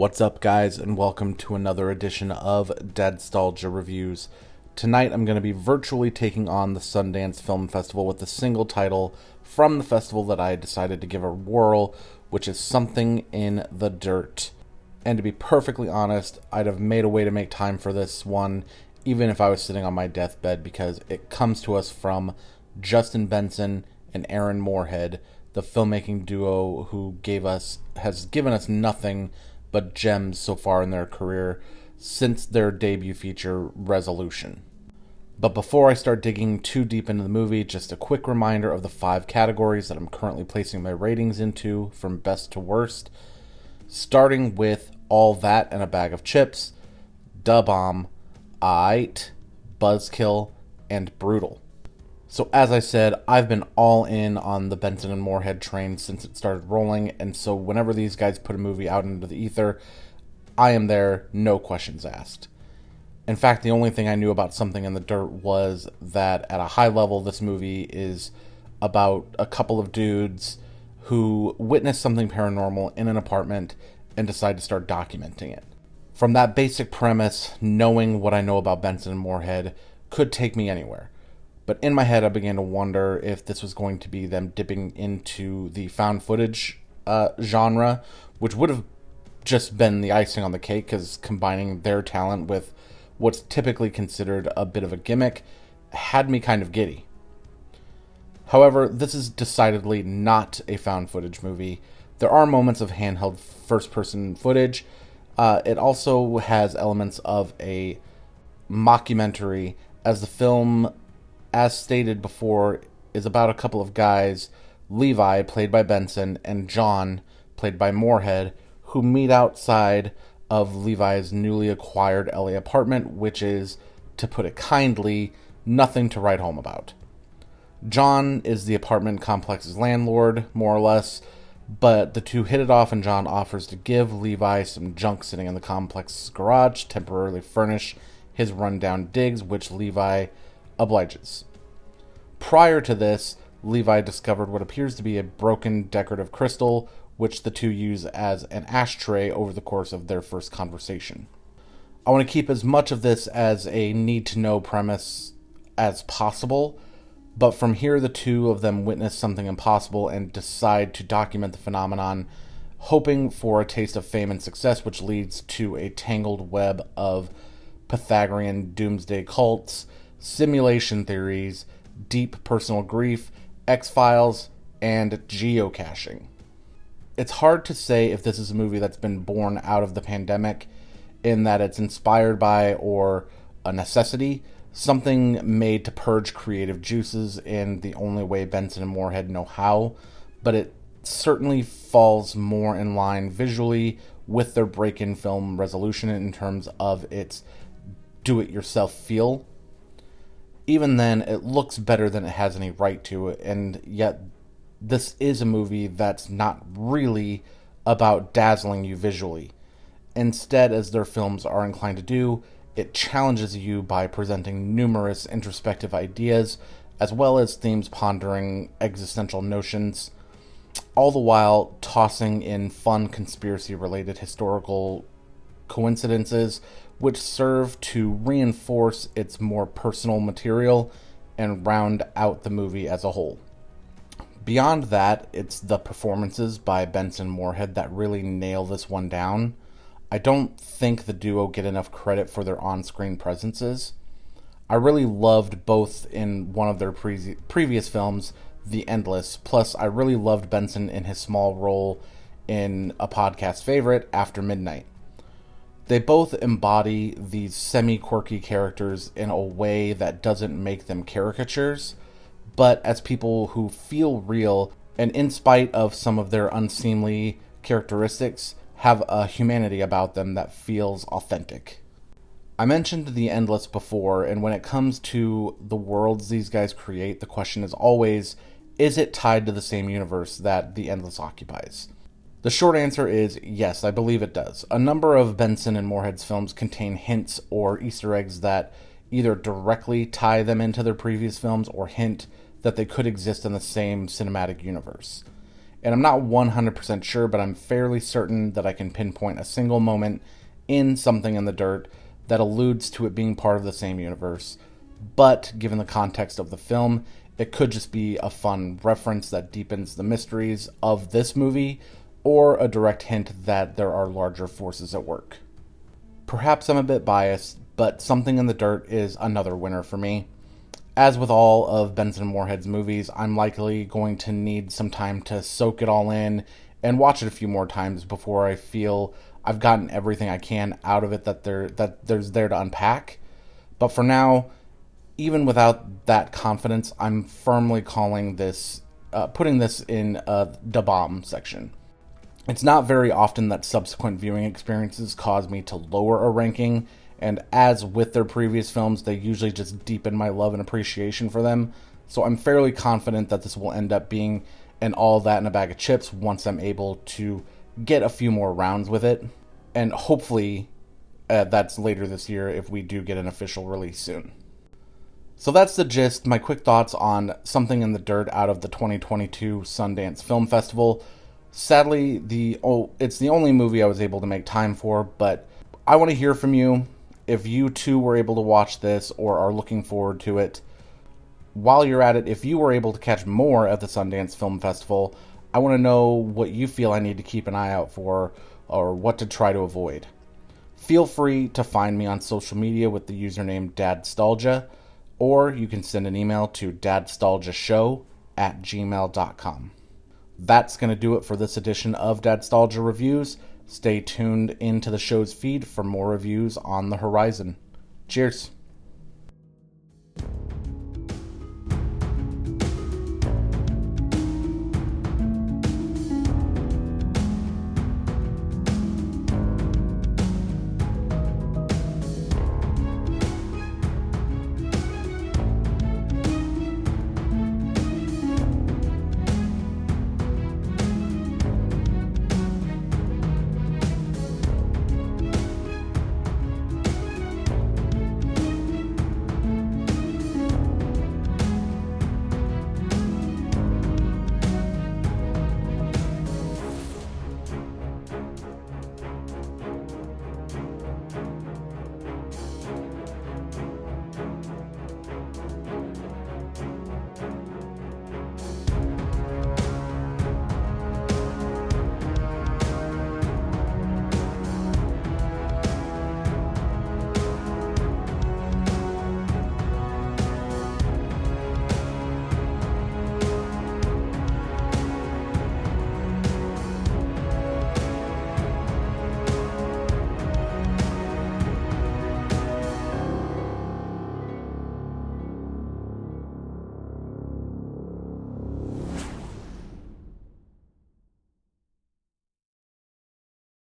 What's up, guys, and welcome to another edition of Dead Dadstalgia Reviews. Tonight I'm going to be virtually taking on the Sundance Film Festival with a single title from the festival that I decided to give a whirl, which is Something in the Dirt. And to be perfectly honest, I'd have made a way to make time for this one, even if I was sitting on my deathbed, because it comes to us from Justin Benson and Aaron Moorhead, the filmmaking duo who gave us has given us nothing but gems so far in their career since their debut feature, Resolution. But before I start digging too deep into the movie, just a quick reminder of the five categories that I'm currently placing my ratings into from best to worst. Starting with All That and a Bag of Chips, Da Bomb, Buzzkill, and Brutal. So, as I said, I've been all in on the Benson and Moorhead train since it started rolling, and so whenever these guys put a movie out into the ether, I am there, no questions asked. In fact, the only thing I knew about Something in the Dirt was that at a high level, this movie is about a couple of dudes who witness something paranormal in an apartment and decide to start documenting it. From that basic premise, knowing what I know about Benson and Moorhead could take me anywhere. But in my head, I began to wonder if this was going to be them dipping into the found footage uh, genre, which would have just been the icing on the cake because combining their talent with what's typically considered a bit of a gimmick had me kind of giddy. However, this is decidedly not a found footage movie. There are moments of handheld first person footage. Uh, it also has elements of a mockumentary, as the film as stated before, is about a couple of guys, Levi, played by Benson, and John, played by Moorhead, who meet outside of Levi's newly acquired LA apartment, which is, to put it kindly, nothing to write home about. John is the apartment complex's landlord, more or less, but the two hit it off, and John offers to give Levi some junk sitting in the complex's garage, temporarily furnish his rundown digs, which Levi obliges. Prior to this, Levi discovered what appears to be a broken decorative crystal, which the two use as an ashtray over the course of their first conversation. I want to keep as much of this as a need to know premise as possible, but from here, the two of them witness something impossible and decide to document the phenomenon, hoping for a taste of fame and success, which leads to a tangled web of Pythagorean doomsday cults simulation theories, deep personal grief, X Files, and geocaching. It's hard to say if this is a movie that's been born out of the pandemic, in that it's inspired by or a necessity, something made to purge creative juices in the only way Benson and Moorhead know how, but it certainly falls more in line visually with their break in film resolution in terms of its do it yourself feel even then, it looks better than it has any right to, and yet this is a movie that's not really about dazzling you visually. Instead, as their films are inclined to do, it challenges you by presenting numerous introspective ideas, as well as themes pondering existential notions, all the while tossing in fun conspiracy related historical coincidences which serve to reinforce its more personal material and round out the movie as a whole. Beyond that, it's the performances by Benson Moorhead that really nail this one down. I don't think the duo get enough credit for their on screen presences. I really loved both in one of their pre- previous films, The Endless, plus, I really loved Benson in his small role in a podcast favorite, After Midnight. They both embody these semi quirky characters in a way that doesn't make them caricatures, but as people who feel real and, in spite of some of their unseemly characteristics, have a humanity about them that feels authentic. I mentioned The Endless before, and when it comes to the worlds these guys create, the question is always is it tied to the same universe that The Endless occupies? The short answer is yes, I believe it does. A number of Benson and Moorhead's films contain hints or Easter eggs that either directly tie them into their previous films or hint that they could exist in the same cinematic universe. and I'm not 100% sure, but I'm fairly certain that I can pinpoint a single moment in Something in the Dirt that alludes to it being part of the same universe. But given the context of the film, it could just be a fun reference that deepens the mysteries of this movie, or a direct hint that there are larger forces at work. Perhaps I'm a bit biased, but Something in the Dirt is another winner for me. As with all of Benson Moorhead's movies, I'm likely going to need some time to soak it all in and watch it a few more times before I feel I've gotten everything I can out of it that there that there's there to unpack. But for now, even without that confidence, I'm firmly calling this uh, putting this in uh, the bomb section. It's not very often that subsequent viewing experiences cause me to lower a ranking and as with their previous films, they usually just deepen my love and appreciation for them. So I'm fairly confident that this will end up being an all that in a bag of chips once I'm able to get a few more rounds with it. And hopefully uh, that's later this year if we do get an official release soon. So that's the gist, my quick thoughts on Something in the Dirt out of the 2022 Sundance Film Festival. Sadly, the oh, it's the only movie I was able to make time for, but I want to hear from you if you too were able to watch this or are looking forward to it, while you're at it, if you were able to catch more at the Sundance Film Festival, I want to know what you feel I need to keep an eye out for or what to try to avoid. Feel free to find me on social media with the username Dadstalgia, or you can send an email to dadstalgiashow at gmail.com. That's going to do it for this edition of Dadstalgia Reviews. Stay tuned into the show's feed for more reviews on the horizon. Cheers.